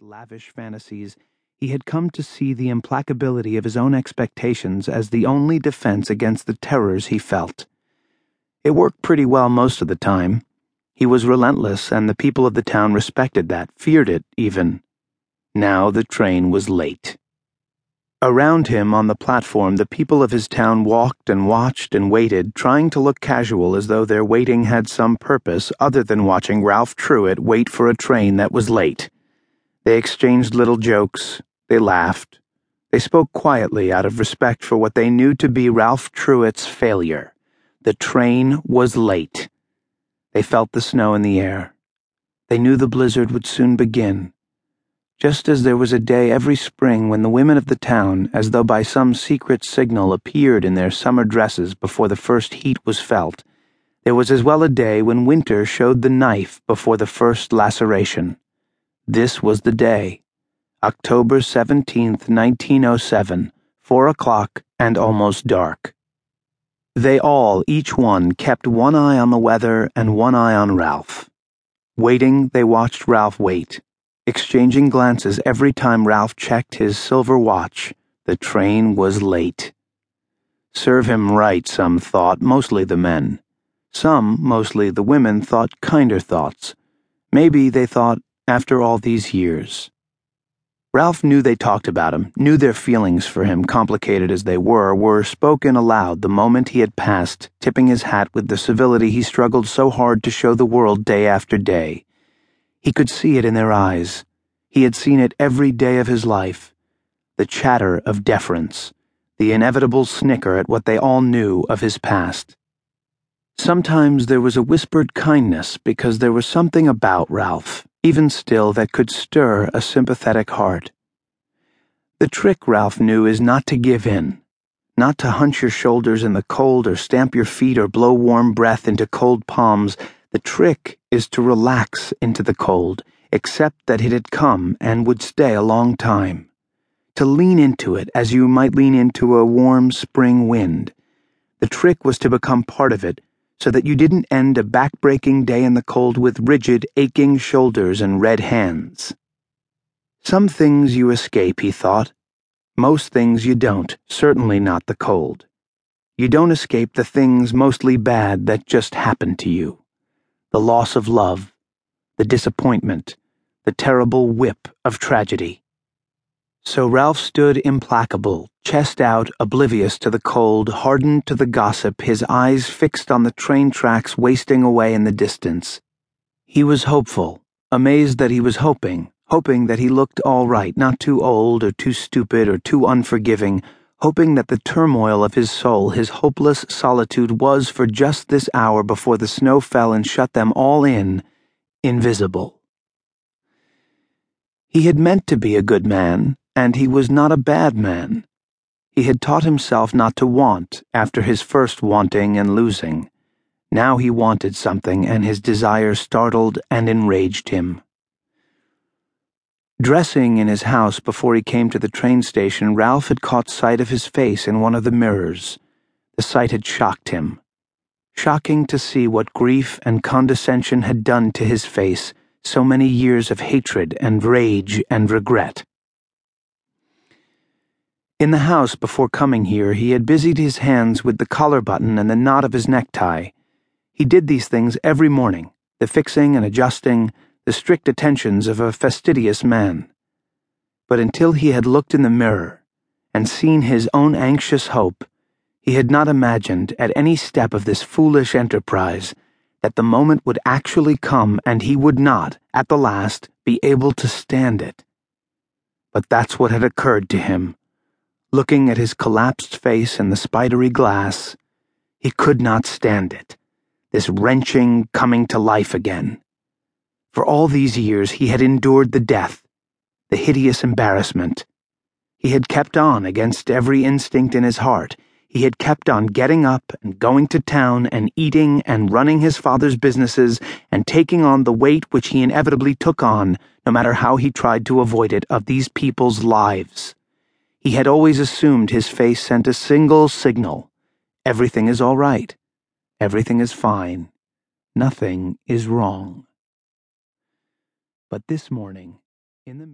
lavish fantasies, he had come to see the implacability of his own expectations as the only defense against the terrors he felt. It worked pretty well most of the time. He was relentless, and the people of the town respected that, feared it, even. Now the train was late. Around him on the platform, the people of his town walked and watched and waited, trying to look casual as though their waiting had some purpose other than watching Ralph Truitt wait for a train that was late. They exchanged little jokes, they laughed, they spoke quietly out of respect for what they knew to be Ralph Truitt's failure. The train was late. They felt the snow in the air. They knew the blizzard would soon begin just as there was a day every spring when the women of the town, as though by some secret signal, appeared in their summer dresses before the first heat was felt, there was as well a day when winter showed the knife before the first laceration. This was the day. October 17th, 1907, four o'clock and almost dark. They all, each one, kept one eye on the weather and one eye on Ralph. Waiting, they watched Ralph wait exchanging glances every time Ralph checked his silver watch. The train was late. Serve him right, some thought, mostly the men. Some, mostly the women, thought kinder thoughts. Maybe they thought, after all these years. Ralph knew they talked about him, knew their feelings for him, complicated as they were, were spoken aloud the moment he had passed, tipping his hat with the civility he struggled so hard to show the world day after day. He could see it in their eyes. He had seen it every day of his life. The chatter of deference, the inevitable snicker at what they all knew of his past. Sometimes there was a whispered kindness because there was something about Ralph, even still, that could stir a sympathetic heart. The trick, Ralph knew, is not to give in, not to hunch your shoulders in the cold or stamp your feet or blow warm breath into cold palms the trick is to relax into the cold, accept that it had come and would stay a long time. To lean into it as you might lean into a warm spring wind. The trick was to become part of it so that you didn't end a back-breaking day in the cold with rigid, aching shoulders and red hands. Some things you escape, he thought. Most things you don't, certainly not the cold. You don't escape the things mostly bad that just happen to you the loss of love, the disappointment, the terrible whip of tragedy. So Ralph stood implacable, chest out, oblivious to the cold, hardened to the gossip, his eyes fixed on the train tracks wasting away in the distance. He was hopeful, amazed that he was hoping, hoping that he looked all right, not too old or too stupid or too unforgiving hoping that the turmoil of his soul, his hopeless solitude, was for just this hour before the snow fell and shut them all in, invisible. He had meant to be a good man, and he was not a bad man. He had taught himself not to want after his first wanting and losing. Now he wanted something, and his desire startled and enraged him. Dressing in his house before he came to the train station, Ralph had caught sight of his face in one of the mirrors. The sight had shocked him. Shocking to see what grief and condescension had done to his face, so many years of hatred and rage and regret. In the house before coming here, he had busied his hands with the collar button and the knot of his necktie. He did these things every morning, the fixing and adjusting, the strict attentions of a fastidious man. But until he had looked in the mirror and seen his own anxious hope, he had not imagined at any step of this foolish enterprise that the moment would actually come and he would not, at the last, be able to stand it. But that's what had occurred to him. Looking at his collapsed face in the spidery glass, he could not stand it. This wrenching coming to life again. For all these years, he had endured the death, the hideous embarrassment. He had kept on against every instinct in his heart. He had kept on getting up and going to town and eating and running his father's businesses and taking on the weight which he inevitably took on, no matter how he tried to avoid it, of these people's lives. He had always assumed his face sent a single signal. Everything is all right, everything is fine, nothing is wrong. But this morning, in the